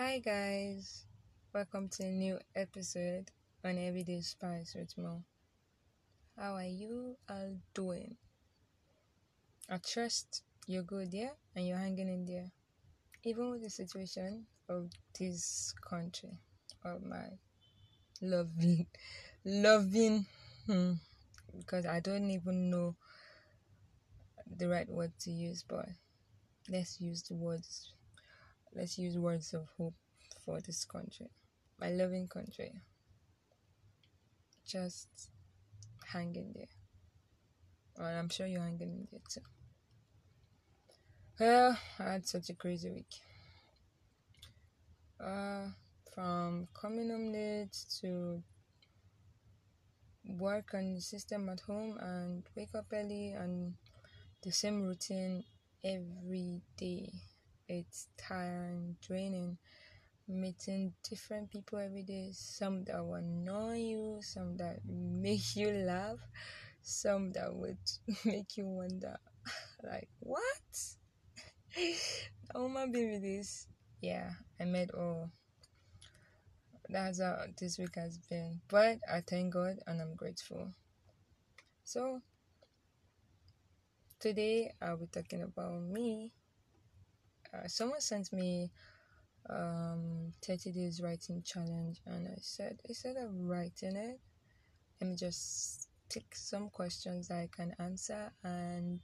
Hi guys, welcome to a new episode on Everyday Spice with Mo. How are you all doing? I trust you're good, yeah, and you're hanging in there, even with the situation of this country, of my loving, loving, hmm, because I don't even know the right word to use, but let's use the words let's use words of hope for this country, my loving country. Just hang in there. Well, I'm sure you're hanging in there too. Well, I had such a crazy week. Uh, from coming home late to work on the system at home and wake up early and the same routine every day it's tiring, draining, meeting different people every day. Some that will annoy you, some that make you laugh, some that would make you wonder, like, what? oh my baby, this. Yeah, I met all. That's how this week has been. But I thank God and I'm grateful. So, today I'll be talking about me uh, someone sent me um 30 days writing challenge and i said instead of writing it. Let me just pick some questions that i can answer and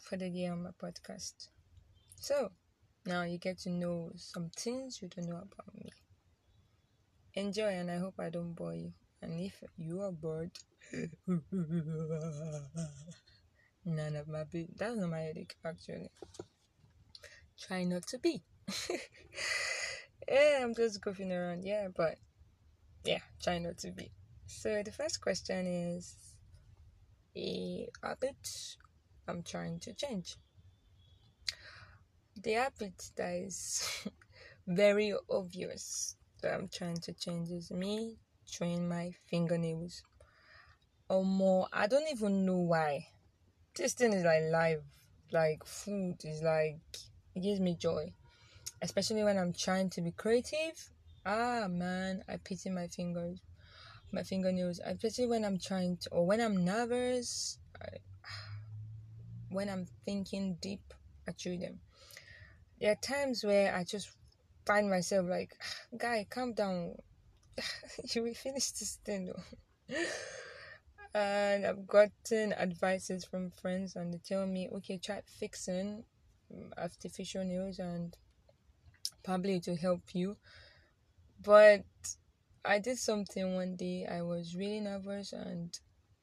for the day on my podcast. So now you get to know some things you don't know about me. Enjoy and i hope i don't bore you. And if you are bored none of my business. That's not my headache, actually. Try not to be. yeah, I'm just goofing around. Yeah, but yeah, try not to be. So the first question is a habit I'm trying to change. The habit that is very obvious that I'm trying to change is me chewing my fingernails. Or more, I don't even know why this thing is like life, like food is like it gives me joy, especially when I'm trying to be creative. Ah man, I pity my fingers, my fingernails, especially when I'm trying to, or when I'm nervous, I, when I'm thinking deep, I chew them. There are times where I just find myself like, guy, calm down. you will finish this thing though and I've gotten advices from friends and they tell me, okay, try fixing artificial nails and probably will help you. But I did something one day. I was really nervous and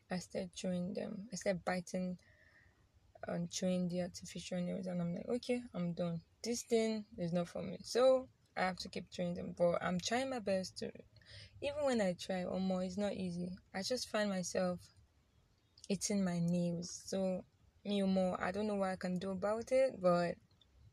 I started chewing them. I started biting and chewing the artificial nails, and I'm like, okay, I'm done. This thing is not for me. So I have to keep chewing them. But I'm trying my best to even when I try or more, it's not easy. I just find myself eating my nails. So me more, I don't know what I can do about it, but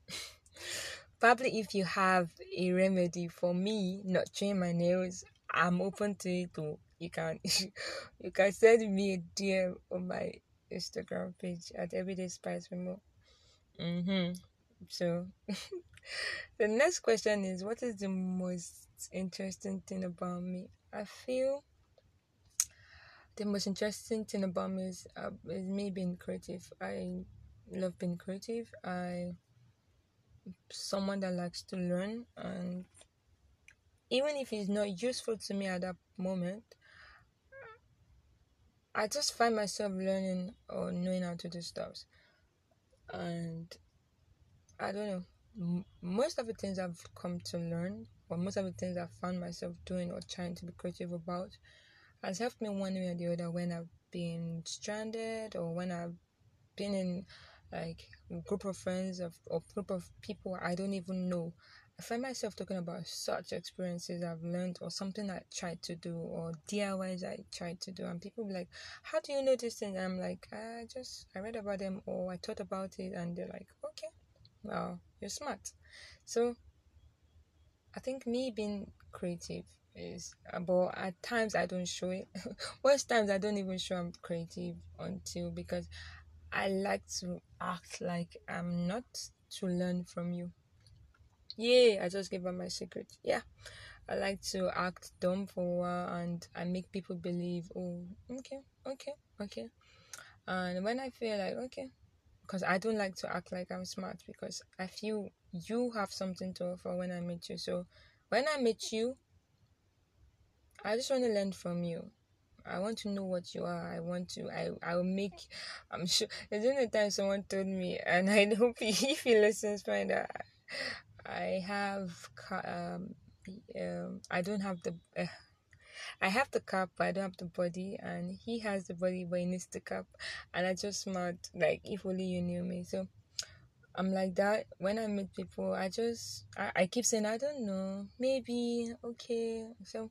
probably if you have a remedy for me not chewing my nails, I'm open to it. Too. You can you can send me a DM on my Instagram page at Everyday Spice Remote. Mm-hmm. So the next question is what is the most interesting thing about me. I feel the most interesting thing about me is, uh, is me being creative. I love being creative. I someone that likes to learn and even if it's not useful to me at that moment I just find myself learning or knowing how to do stuff and I don't know most of the things I've come to learn but most of the things I found myself doing or trying to be creative about has helped me one way or the other when I've been stranded or when I've been in like group of friends of or group of people I don't even know. I find myself talking about such experiences I've learned or something I tried to do or DIYs I tried to do and people be like, How do you know this thing? And I'm like, I just I read about them or I thought about it and they're like, Okay, well, you're smart. So I think me being creative is, uh, but at times I don't show it. Most times I don't even show I'm creative until because I like to act like I'm not to learn from you. Yeah, I just gave up my secret. Yeah. I like to act dumb for a while and I make people believe, oh, okay, okay, okay. And when I feel like, okay, because I don't like to act like I'm smart because I feel you have something to offer when I meet you. So when I meet you, I just want to learn from you. I want to know what you are. I want to. I. I will make. I'm sure. There's only time someone told me, and I hope he, if he listens, find out. I have. Um. Um. I don't have the. Uh, I have the cap, but I don't have the body, and he has the body, but he needs the cap. And I just smart. Like if only you knew me. So I'm like that when I meet people. I just I, I keep saying I don't know, maybe okay. So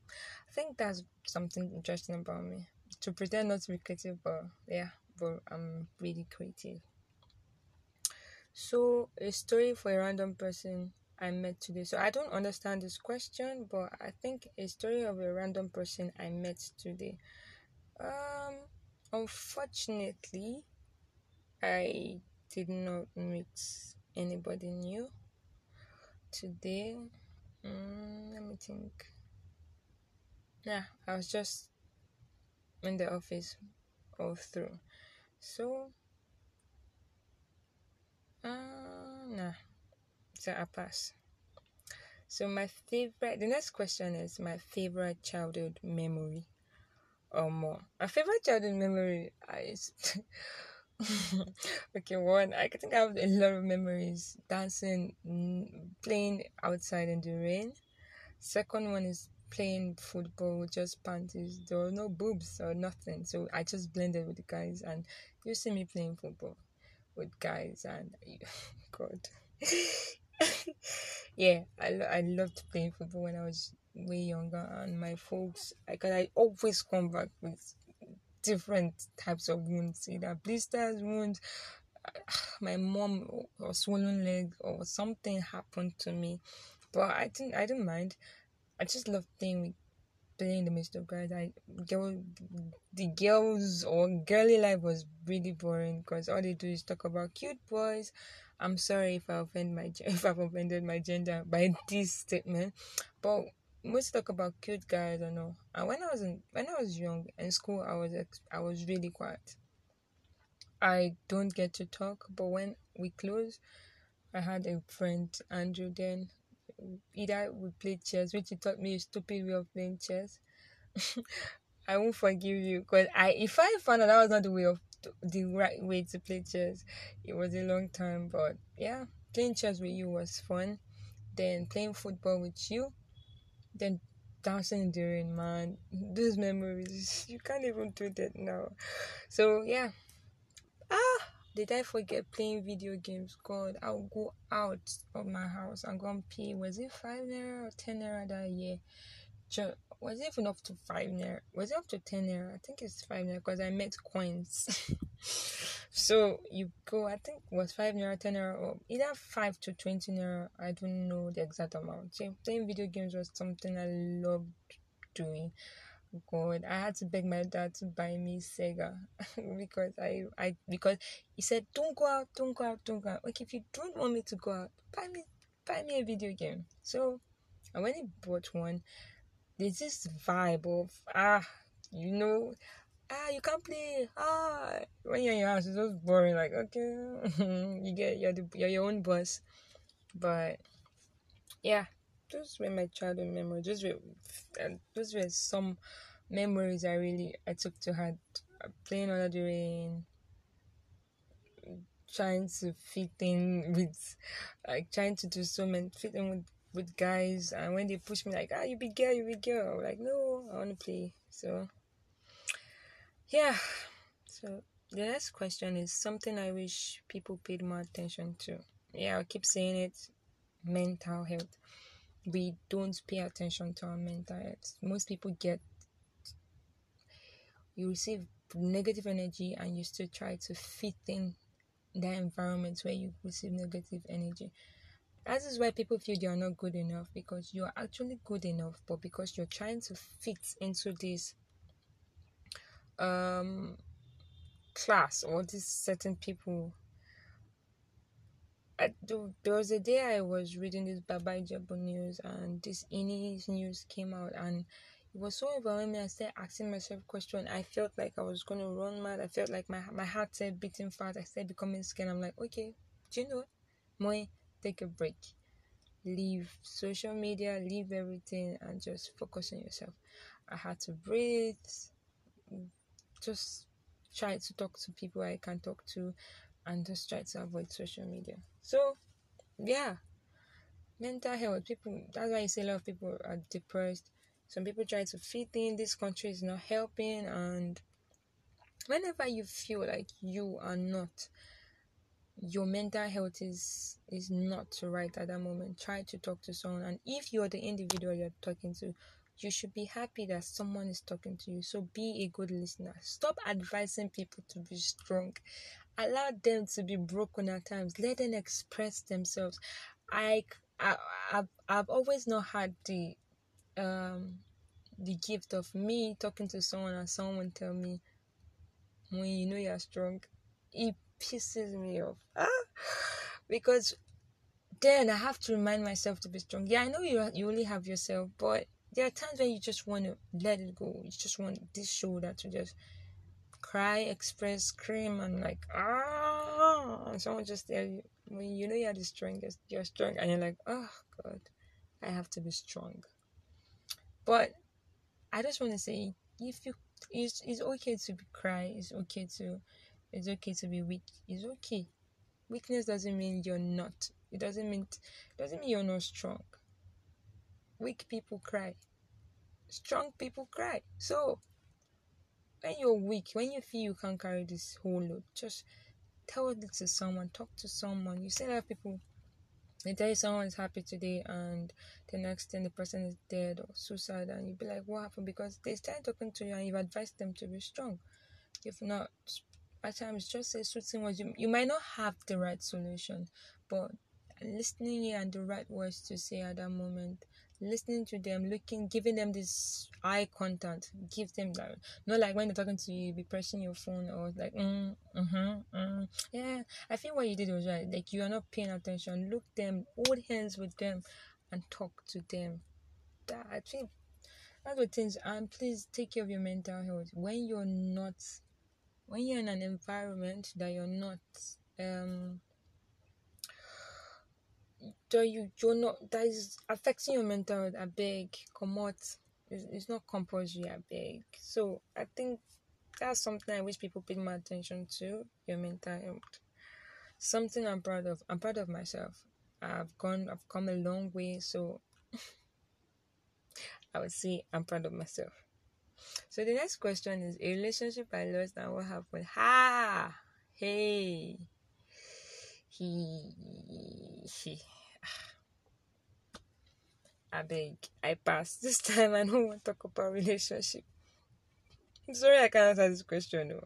I think that's something interesting about me. To pretend not to be creative, but yeah, but I'm really creative. So a story for a random person I met today. So I don't understand this question, but I think a story of a random person I met today. Um, unfortunately, I did not meet anybody new today. Mm, let me think. Yeah, I was just in the office all through. So, uh, nah, so I pass. So my favorite, the next question is my favorite childhood memory or more. My favorite childhood memory is okay, one, I think I have a lot of memories dancing, mm, playing outside in the rain. Second one is playing football with just panties. There were no boobs or nothing, so I just blended with the guys. And you see me playing football with guys, and God, yeah, I I loved playing football when I was way younger, and my folks, I could I always come back with different types of wounds, either blisters, wounds, my mom or swollen leg or something happened to me. But I didn't I didn't mind. I just love playing with playing in the midst of guys. I girl the girls or girly life was really boring because all they do is talk about cute boys. I'm sorry if I offend my if I've offended my gender by this statement, but most talk about cute guys I know. And when I was in when I was young in school, I was I was really quiet. I don't get to talk, but when we close, I had a friend Andrew. Then either we played chess, which he taught me a stupid way of playing chess. I won't forgive you because I if I found out that was not the way of the right way to play chess, it was a long time. But yeah, playing chess with you was fun. Then playing football with you then dancing during man those memories you can't even do that now. So yeah. Ah did i forget playing video games? God i'll go out of my house and go and pay was it five naira or ten naira that year was it even up to five naira was it up to ten naira i think it's five naira because i met coins So you go, I think was five naira, ten naira, or either five to twenty naira. I don't know the exact amount. So playing video games was something I loved doing. God, I had to beg my dad to buy me Sega because I, I because he said don't go out, don't go out, don't go out. Like if you don't want me to go out, buy me buy me a video game. So I when he bought one, there's this vibe of ah, you know, ah, you can't play. Ah, when you're in your house, it's just boring. Like, okay, you get you're, the, you're your own boss. But yeah, those were my childhood memories. Those were those were some memories I really I took to heart. Playing under the rain, trying to fit in with, like trying to do so many fit in with with guys, and when they push me like, ah, you be girl, you be girl, I'm like no, I want to play. So yeah. So the next question is something I wish people paid more attention to. Yeah, I keep saying it mental health. We don't pay attention to our mental health. Most people get you receive negative energy and you still try to fit in that environment where you receive negative energy. That is why people feel they are not good enough because you are actually good enough, but because you're trying to fit into this um class or these certain people I, there was a day I was reading this Baba Ijebu news and this Ini's news came out and it was so overwhelming. I started asking myself questions. I felt like I was gonna run mad. I felt like my my heart started beating fast. I started becoming scared. I'm like, okay, do you know what? Take a break. Leave social media, leave everything, and just focus on yourself. I had to breathe, just try to talk to people I can talk to, and just try to avoid social media. So, yeah, mental health. People. That's why you see a lot of people are depressed. Some people try to fit in. This country is not helping, and whenever you feel like you are not your mental health is is not right at that moment try to talk to someone. And if you're the individual you're talking to you should be happy that someone is talking to you. So be a good listener. Stop advising people to be strong. Allow them to be broken at times. Let them express themselves. I, I i've, I've always not had the um the gift of me talking to someone and someone tell me when you know you're strong. It pisses me off. Ah, because then I have to remind myself to be strong. Yeah, I know you you only have yourself, but there are times when you just want to let it go. You just want this shoulder to just cry, express, scream, and like ah. And someone just tell you when you know you're the strongest, you're strong, and you're like, oh God, I have to be strong. But I just want to say, if you, it's, it's okay to be cry. It's okay to it's okay to be weak. It's okay. Weakness doesn't mean you're not. It doesn't mean doesn't mean you're not strong. Weak people cry. Strong people cry. So when you're weak, when you feel you can't carry this whole load, just tell it to someone, talk to someone. You see that people they tell you someone is happy today and the next thing the person is dead or suicide and you'll be like, What happened? Because they started talking to you and you've advised them to be strong. If not, at times just say certain words. You, you might not have the right solution, but listening and the right words to say at that moment, listening to them, looking, giving them this eye contact, give them that. Not like when they're talking to you, be pressing your phone or like, mm, mm-hmm, mm. yeah. I think what you did was right. Like you are not paying attention. Look them, hold hands with them, and talk to them. That I think that's what things. And please take care of your mental health when you're not when you're in an environment that you're not um that you you're not that is affecting your mental a big commot it's, it's not compulsory a big so i think that's something i wish people pay more attention to your mental health. Something i'm proud of i'm proud of myself. I've gone i've come a long way so i would say i'm proud of myself so the next question is a relationship I lost and what happened? Ha! Hey! He, he. I beg, I pass. This time I don't want to talk about relationship. I'm sorry I can't answer this question. No.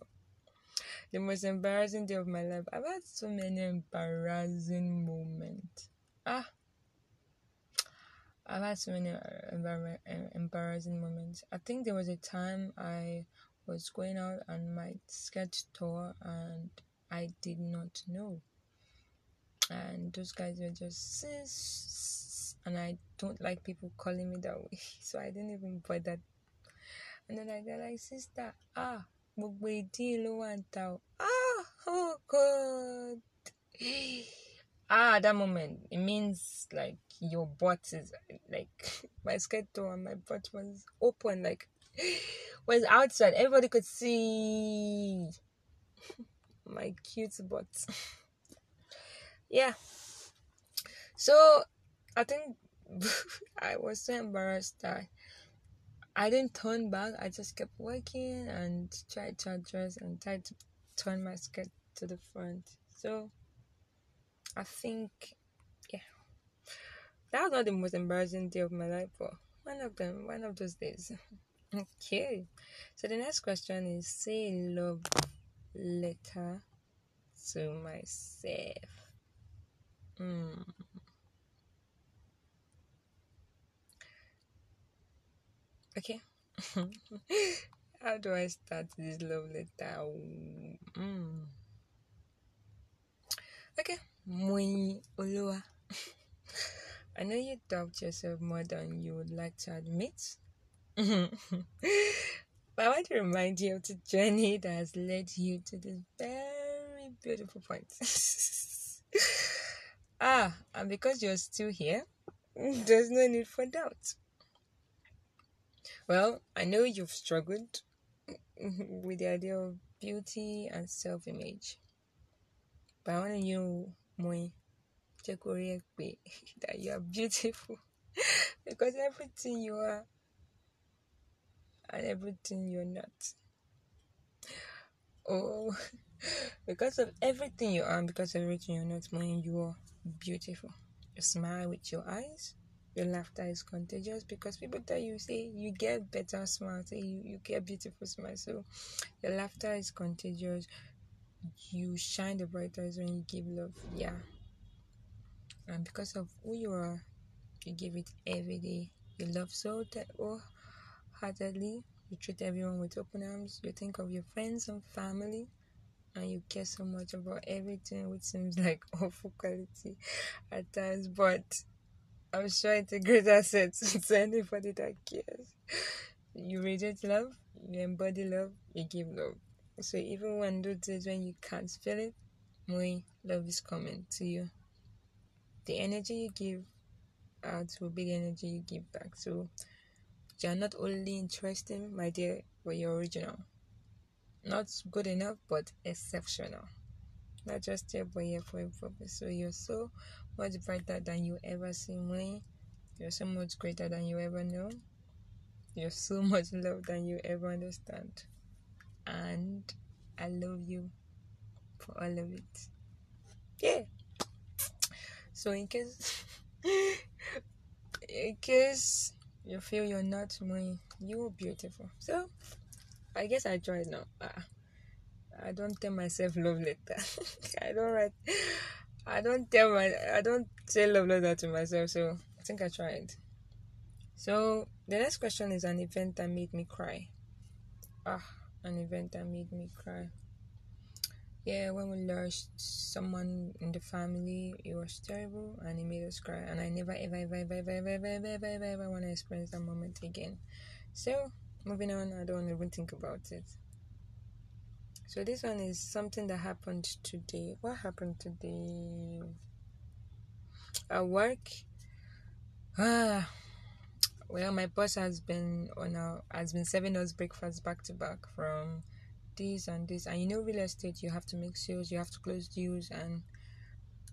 The most embarrassing day of my life. I've had so many embarrassing moments. Ah, I've had so many uh, embarrassing moments. I think there was a time I was going out on my sketch tour and I did not know. And those guys were just sis, and I don't like people calling me that way, so I didn't even bother. And then I got like, sister, ah, Ah, oh God. Ah, that moment, it means like your butt is like my skirt door and my butt was open, like was outside. Everybody could see my cute butt. yeah. So I think I was so embarrassed that I didn't turn back. I just kept working and tried to address and tried to turn my skirt to the front. So I think yeah, that was not the most embarrassing day of my life, but one of them, one of those days. okay. So the next question is say love letter to myself. Hmm. Okay. How do I start this love letter? Mm. Okay, Mui Olua. I know you doubt yourself more than you would like to admit. but I want to remind you of the journey that has led you to this very beautiful point. ah, and because you're still here, there's no need for doubt. Well, I know you've struggled with the idea of beauty and self image. But I want to know more that you are beautiful because everything you are and everything you're not. Oh, because of everything you are, because of everything you're not, when you are beautiful. You smile with your eyes. Your laughter is contagious because people tell you say you get better smile, say you, you get beautiful smile. So your laughter is contagious. You shine the brightest when you give love. Yeah. And because of who you are, you give it every day. You love so wholeheartedly. You treat everyone with open arms. You think of your friends and family and you care so much about everything, which seems like awful quality at times, but I'm sure it's a great asset to anybody that cares. You radiate love, you embody love, you give love. So even when those days when you can't feel it, more love is coming to you. The energy you give out will be the energy you give back. So you're not only interesting, my dear, but you're original. Not good enough, but exceptional. Not just here, but here for a purpose. So you're so much brighter than you ever see me. You're so much greater than you ever know. You're so much love than you ever understand. And I love you for all of it. Yeah. So in case in case you feel you're not me, you're beautiful. So I guess I tried now. Uh, I don't tell myself love letter. I don't write. I don't tell my. I don't say love letter to myself. So I think I tried. So the next question is an event that made me cry. Ah, an event that made me cry. Yeah, when we lost someone in the family, it was terrible and it made us cry. And I never, ever, ever, ever, ever, ever, ever, ever, ever, ever want to experience that moment again. So moving on, I don't even think about it. So this one is something that happened today. What happened today? At work. Ah, well, my boss has been on a has been serving us breakfast back to back from this and this. And you know, real estate, you have to make sales, you have to close deals, and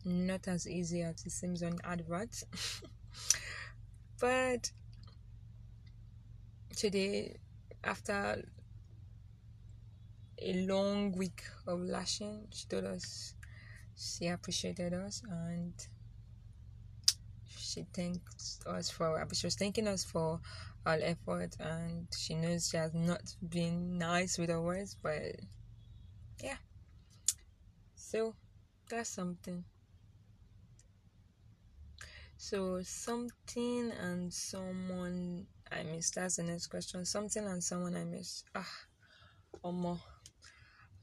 not as easy as it seems on adverts. but today after a long week of lashing, she told us she appreciated us and she thanked us for she was thanking us for our effort and she knows she has not been nice with her words but yeah so that's something so something and someone I miss. That's the next question. Something and someone I miss. Ah, Omo.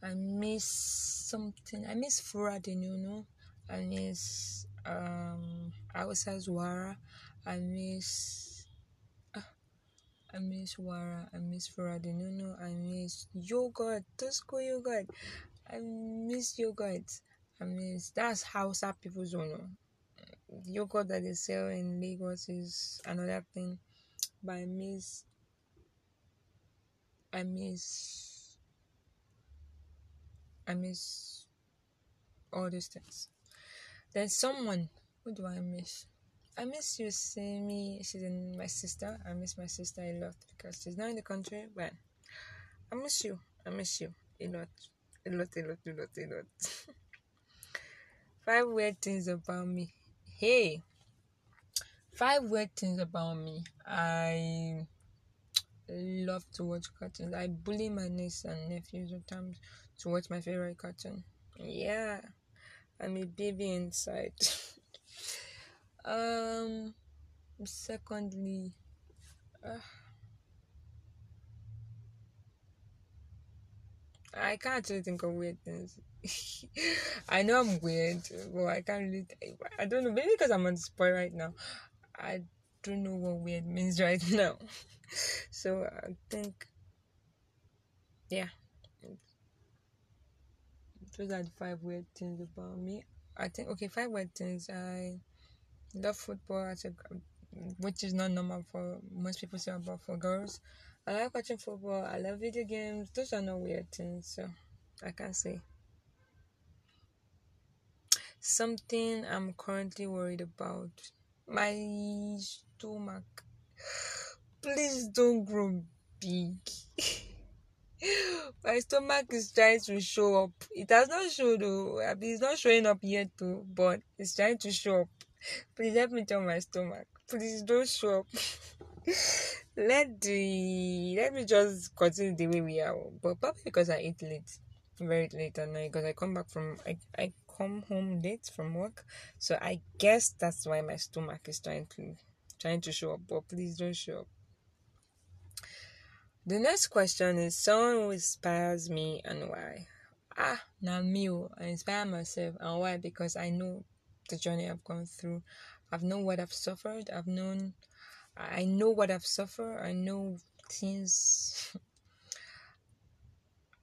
I miss something. I miss Fura know. I miss um Hausa's Wara. I miss ah, I miss Wara. I miss Fura know. I miss yogurt. Tosco yogurt. I miss yogurt. I miss that's Hausa people's zone. Yogurt that they sell in Lagos is another thing but I miss I miss I miss all these things. There's someone who do I miss? I miss you me she's in my sister. I miss my sister a lot because she's not in the country, but I miss you. I miss you a lot. A lot, a lot, a lot, a lot. Five weird things about me. Hey, Five weird things about me. I love to watch cartoons. I bully my niece and nephews sometimes to watch my favorite cartoon. Yeah, I'm a baby inside. um, secondly, uh, I can't actually think of weird things. I know I'm weird, but I can't really. I don't know. Maybe because I'm on the spot right now. I don't know what weird means right now. so I think, yeah, those are the five weird things about me. I think okay, five weird things. I love football as a, which is not normal for most people say about for girls. I like watching football. I love video games. Those are not weird things, so I can't say. Something I'm currently worried about. My stomach. Please don't grow big. My stomach is trying to show up. It has not showed though. It's not showing up yet too, but it's trying to show up. Please help me tell my stomach. Please don't show up. let the let me just continue the way we are. Oh, but probably because I eat late, very late at night. Because I come back from I I come home late from work, so I guess that's why my stomach is trying to trying to show up. But please don't show up. The next question is someone who inspires me and why. Ah, now me, I inspire myself and why? Because I know the journey I've gone through. I've known what I've suffered. I've known, I know what I've suffered. I know things.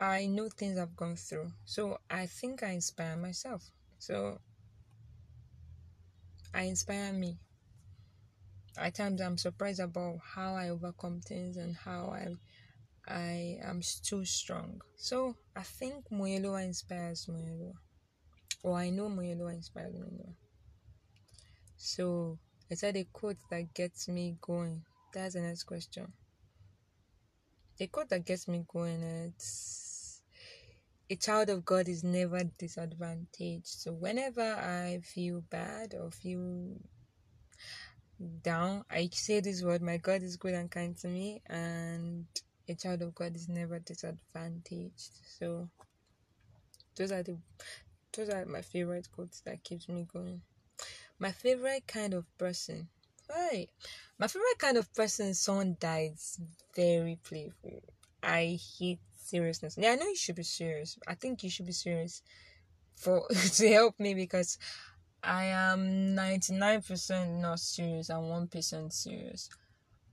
I know things I've gone through. So I think I inspire myself. So I inspire me. At times I'm surprised about how I overcome things and how I I am too strong. So I think Moyeloa inspires Moyeloa. Or I know Moyeloa inspires Moyeloa. So I said a quote that gets me going. That's the next question. A quote that gets me going it's a child of God is never disadvantaged. So whenever I feel bad or feel down, I say this word, my God is good and kind to me and a child of God is never disadvantaged. So those are the those are my favorite quotes that keeps me going. My favorite kind of person. Right. My favorite kind of person someone is very playful. I hate seriousness. Yeah, I know you should be serious. I think you should be serious for to help me because I am ninety nine percent not serious and one percent serious.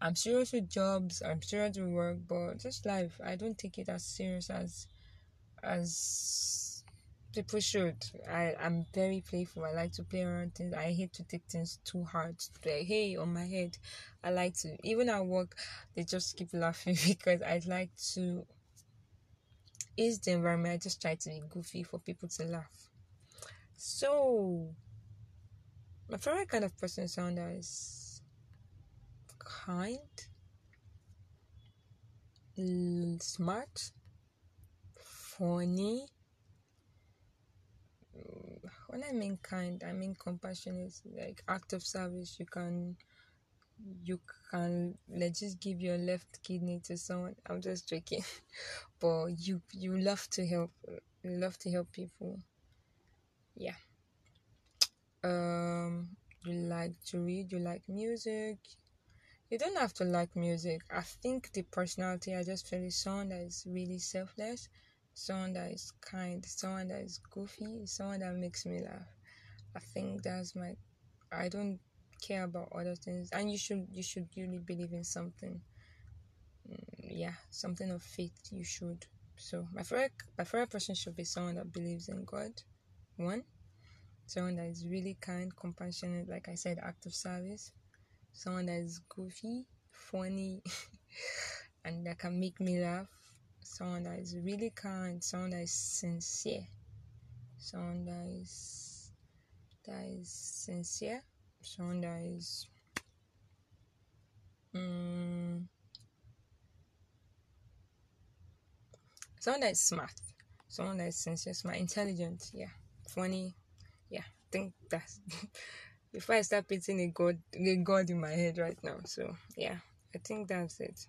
I'm serious with jobs, I'm serious with work, but just life, I don't take it as serious as as people should. I, I'm very playful. I like to play around things. I hate to take things too hard. Hey, on my head. I like to even at work they just keep laughing because I like to ease the environment. I just try to be goofy for people to laugh. So my favorite kind of person sound is kind, smart, funny. When I mean kind, I mean compassionate, like act of service. You can, you can let just give your left kidney to someone. I'm just joking, but you you love to help. Love to help people. Yeah. Um, you like to read. You like music you don't have to like music. I think the personality I just feel is someone that is really selfless, someone that is kind, someone that is goofy, someone that makes me laugh. I think that's my I don't care about other things and you should you should really believe in something. Mm, yeah, something of faith you should. So my favorite my favorite person should be someone that believes in God. One. Someone that is really kind, compassionate, like I said, act of service. Someone that is goofy, funny, and that can make me laugh, someone that is really kind, someone that is sincere, someone that is that is sincere, someone that is um, someone that is smart, someone that is sincere, smart, intelligent, yeah, funny, yeah. I think that's before I start putting a god a god in my head right now. So yeah, I think that's it.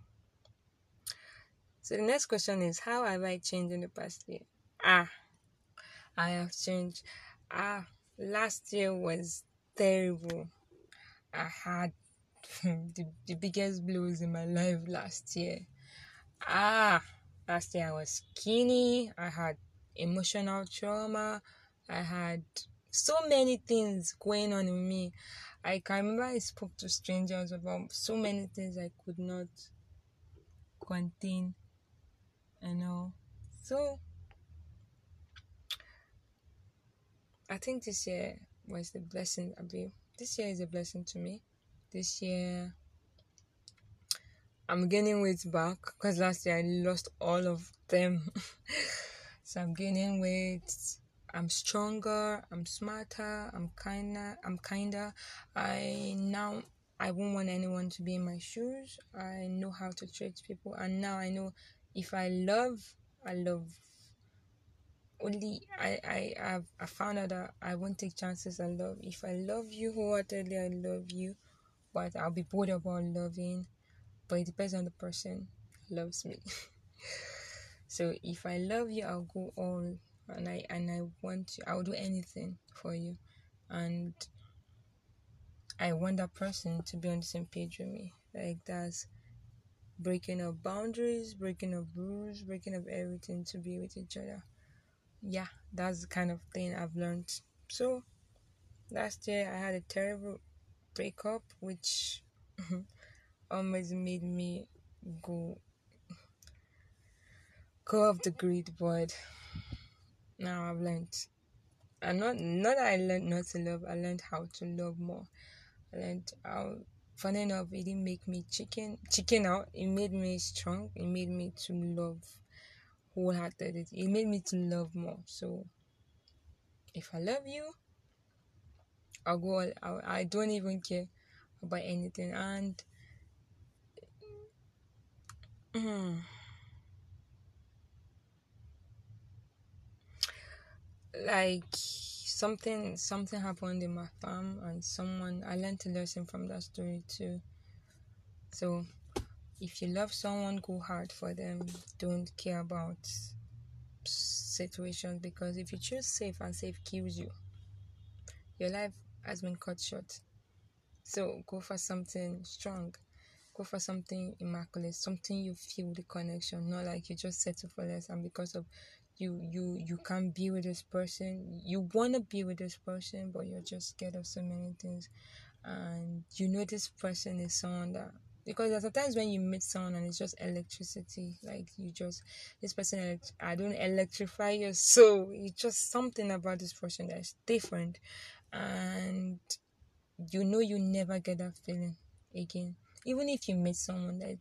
So the next question is how have I changed in the past year? Ah, I have changed. Ah, last year was terrible. I had the, the biggest blows in my life last year. Ah, last year I was skinny. I had emotional trauma. I had so many things going on in me. I can remember I spoke to strangers about so many things I could not contain. You know. So I think this year was the blessing. I mean, this year is a blessing to me. This year I'm gaining weight back because last year I lost all of them. so I'm gaining weight. I'm stronger. I'm smarter. I'm kinder. I'm kinder. I now I won't want anyone to be in my shoes. I know how to treat people, and now I know if I love, I love. Only I I have I found out that I won't take chances. I love. If I love you wholeheartedly, I love you, but I'll be bored about loving but it depends on the person loves me. so if I love you, I'll go all and I and I want to, I'll do anything for you, and I want that person to be on the same page with me. Like that's breaking up boundaries, breaking up rules, breaking up everything to be with each other. Yeah, that's the kind of thing I've learned. So last year I had a terrible breakup, which almost made me go go off the grid but now I've learned and not not that I learned not to love, I learned how to love more. I learned how funny enough it didn't make me chicken chicken out, it made me strong, it made me to love wholeheartedly. It made me to love more. So if I love you, I'll go all. I don't even care about anything and Mm. Like something something happened in my farm and someone I learned a lesson from that story too. So if you love someone go hard for them. Don't care about situations because if you choose safe and safe kills you, your life has been cut short. So go for something strong go for something immaculate, something you feel the connection, not like you just settle for less and because of you you you can't be with this person. You wanna be with this person but you're just scared of so many things. And you know this person is someone that because there's sometimes when you meet someone and it's just electricity like you just this person i don't electrify your soul. It's just something about this person that's different. And you know you never get that feeling again even if you meet someone that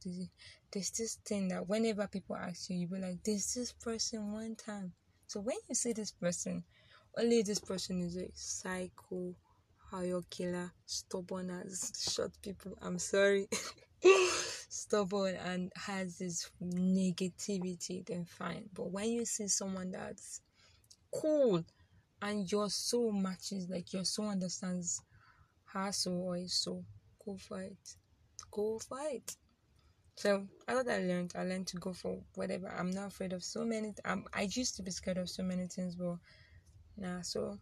there's this thing that whenever people ask you, you be like, There's this person one time. So when you see this person, only this person is a psycho, higher killer, stubborn as short people. I'm sorry. stubborn and has this negativity, then fine. But when you see someone that's cool and your soul matches, like your soul understands her soul or his soul, go for it go fight. So I thought I learned. I learned to go for whatever. I'm not afraid of so many. Th- I'm, I used to be scared of so many things, but nah. So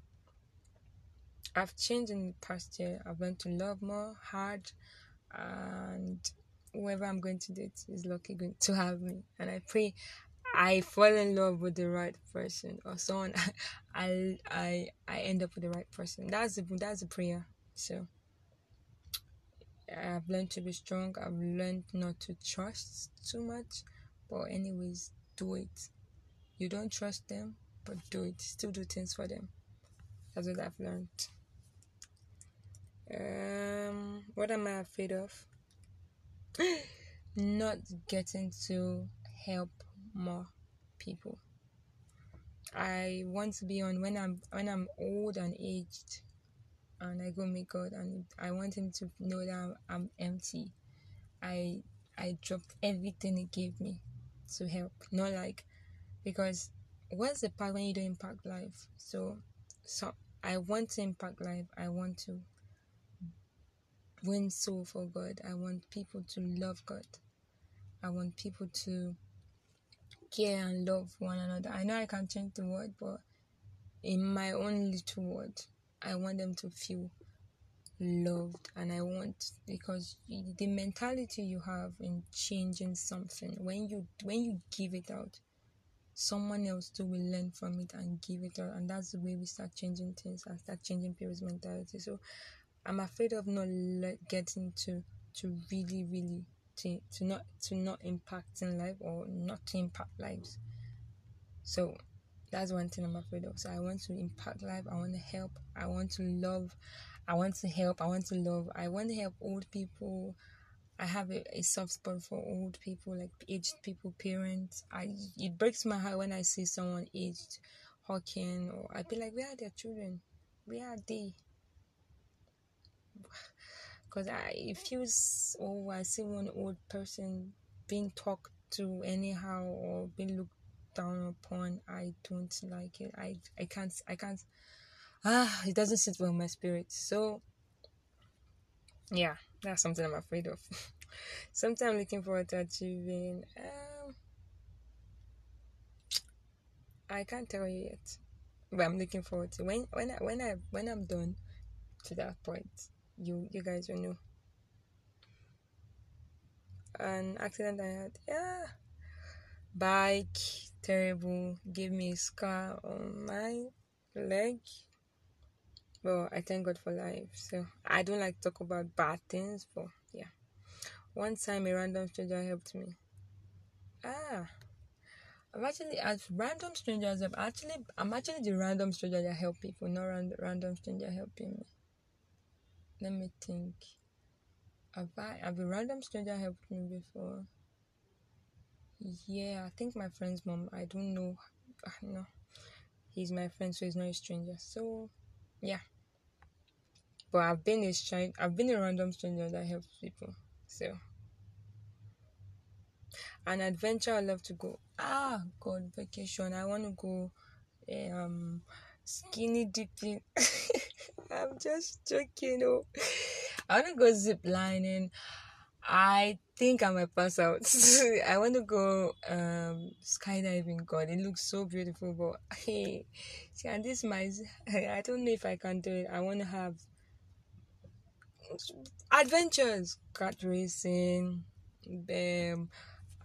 I've changed in the past year. I've learned to love more, hard, and whoever I'm going to date is lucky going to have me. And I pray I fall in love with the right person or someone. I I I end up with the right person. That's the that's the prayer. So I've learned to be strong. I've learned not to trust too much. But anyways, do it. You don't trust them, but do it. Still do things for them. That's what I've learned. Um, what am I afraid of? not getting to help more people. I want to be on when I'm when I'm old and aged and I go meet God and I want him to know that I'm, I'm empty. I I dropped everything he gave me to help. Not like because what's the part when you don't impact life? So so I want to impact life. I want to win soul for God. I want people to love God. I want people to care and love one another. I know I can't change the world, but in my own little word, I want them to feel loved and I want because the mentality you have in changing something when you when you give it out someone else too will learn from it and give it out and that's the way we start changing things and start changing people's mentality. So i'm afraid of not getting to to really really to, to not to not impact in life or not to impact lives. So that's one thing i'm afraid of. So i want to impact life. I want to help. I want to love. I want to help. I want to love. I want to help old people. I have a, a soft spot for old people, like aged people, parents. I it breaks my heart when I see someone aged hawking, or I be like, where are their children? Where are they? Because I it feels oh I see one old person being talked to anyhow or being looked down upon. I don't like it. I I can't I can't. Ah, it doesn't sit well with my spirit. So yeah that's something I'm afraid of. something I'm looking forward to achieving. Um, I can't tell you yet, but I'm looking forward to when when I, when I when I'm done to that point. You you guys will know. An accident I had, yeah, bike terrible. Gave me a scar on my leg well, I thank God for life. So I don't like talk about bad things, but yeah. One time a random stranger helped me. Ah. I've actually as random strangers I've actually I'm actually the random stranger that help people, not random random stranger helping me. Let me think. Have I have a random stranger helped me before? Yeah, I think my friend's mom. I don't know. No, he's my friend, so he's not a stranger. So, yeah. But I've been a strange, I've been a random stranger that helps people. So an adventure I love to go. Ah, God, vacation. I want to go um skinny dipping. I'm just joking. Oh, I want to go zip lining. I think I might pass out. I want to go um skydiving. God, it looks so beautiful, but hey, see, and this my I don't know if I can do it. I want to have adventures, kart racing. Um,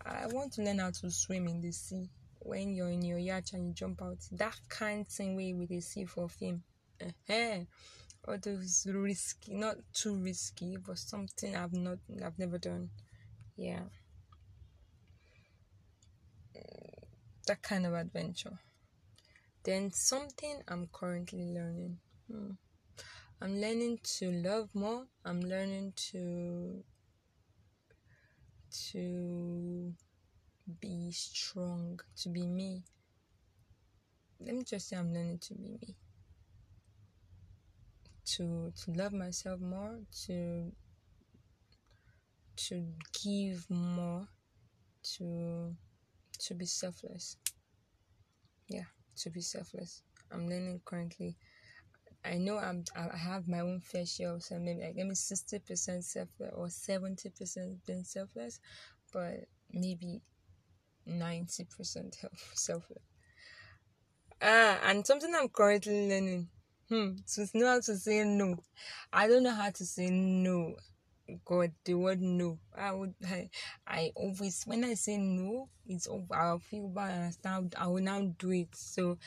I want to learn how to swim in the sea. When you're in your yacht and you jump out, that kind same way with the sea for film. Uh-huh. Those risky, not too risky, but something I've not, I've never done. Yeah, that kind of adventure. Then something I'm currently learning. Hmm. I'm learning to love more. I'm learning to to be strong, to be me. Let me just say I'm learning to be me. To to love myself more, to to give more, to to be selfless. Yeah, to be selfless. I'm learning currently I know I'm I have my own fair share of some maybe like maybe sixty percent selfless or seventy percent being selfless, but maybe ninety percent selfless. Ah, and something I'm currently learning. Hmm, to know how to say no. I don't know how to say no. God, the word no. I would I, I always when I say no, it's over. I'll feel bad and I will now do it. So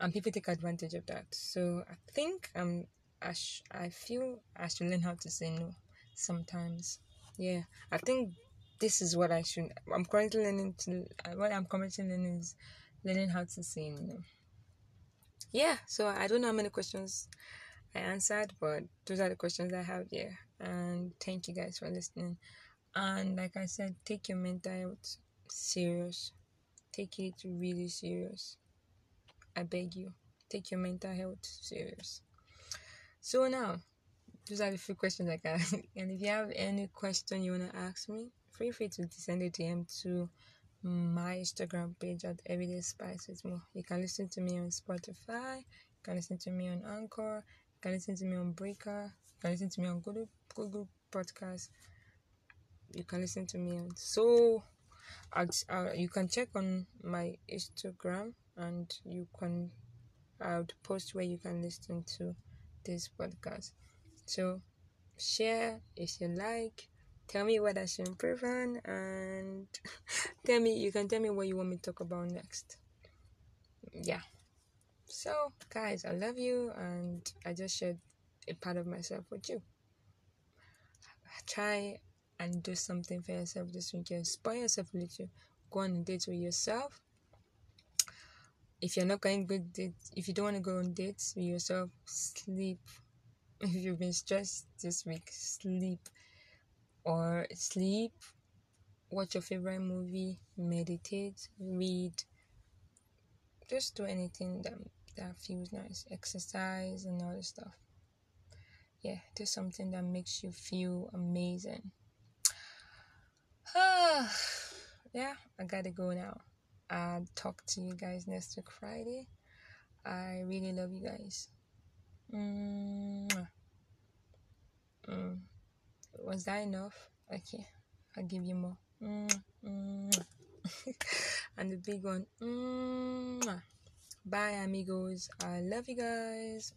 and people take advantage of that. So I think um I sh- I feel I should learn how to say no sometimes. Yeah, I think this is what I should. I'm currently learning to. What I'm currently learning is learning how to say no. Yeah, so I don't know how many questions I answered, but those are the questions I have here. And thank you guys for listening. And like I said, take your mental health serious. Take it really serious I beg you, take your mental health serious. So now, those are the few questions I got. and if you have any question you wanna ask me, feel free to send a DM to my Instagram page at Everyday Spice with More. You can listen to me on Spotify, you can listen to me on Anchor, you can listen to me on Breaker, you can listen to me on Google Google Podcast. You can listen to me so. I'll, I'll, uh, you can check on my Instagram and you can I would post where you can listen to this podcast. So share if you like. Tell me what I should improve on and tell me you can tell me what you want me to talk about next. yeah. So, guys, I love you, and I just shared a part of myself with you. Try and do something for yourself this weekend. Spoil yourself a little. Go on a date with yourself. If you're not going good date, if you don't want to go on dates with yourself, sleep. If you've been stressed this week, sleep. Or sleep, watch your favorite movie, meditate, read. Just do anything that that feels nice. Exercise and all this stuff. Yeah, do something that makes you feel amazing. yeah, I gotta go now. I'll talk to you guys next week Friday. I really love you guys. Mm. Was that enough? Okay, I'll give you more. and the big one. Bye, amigos. I love you guys.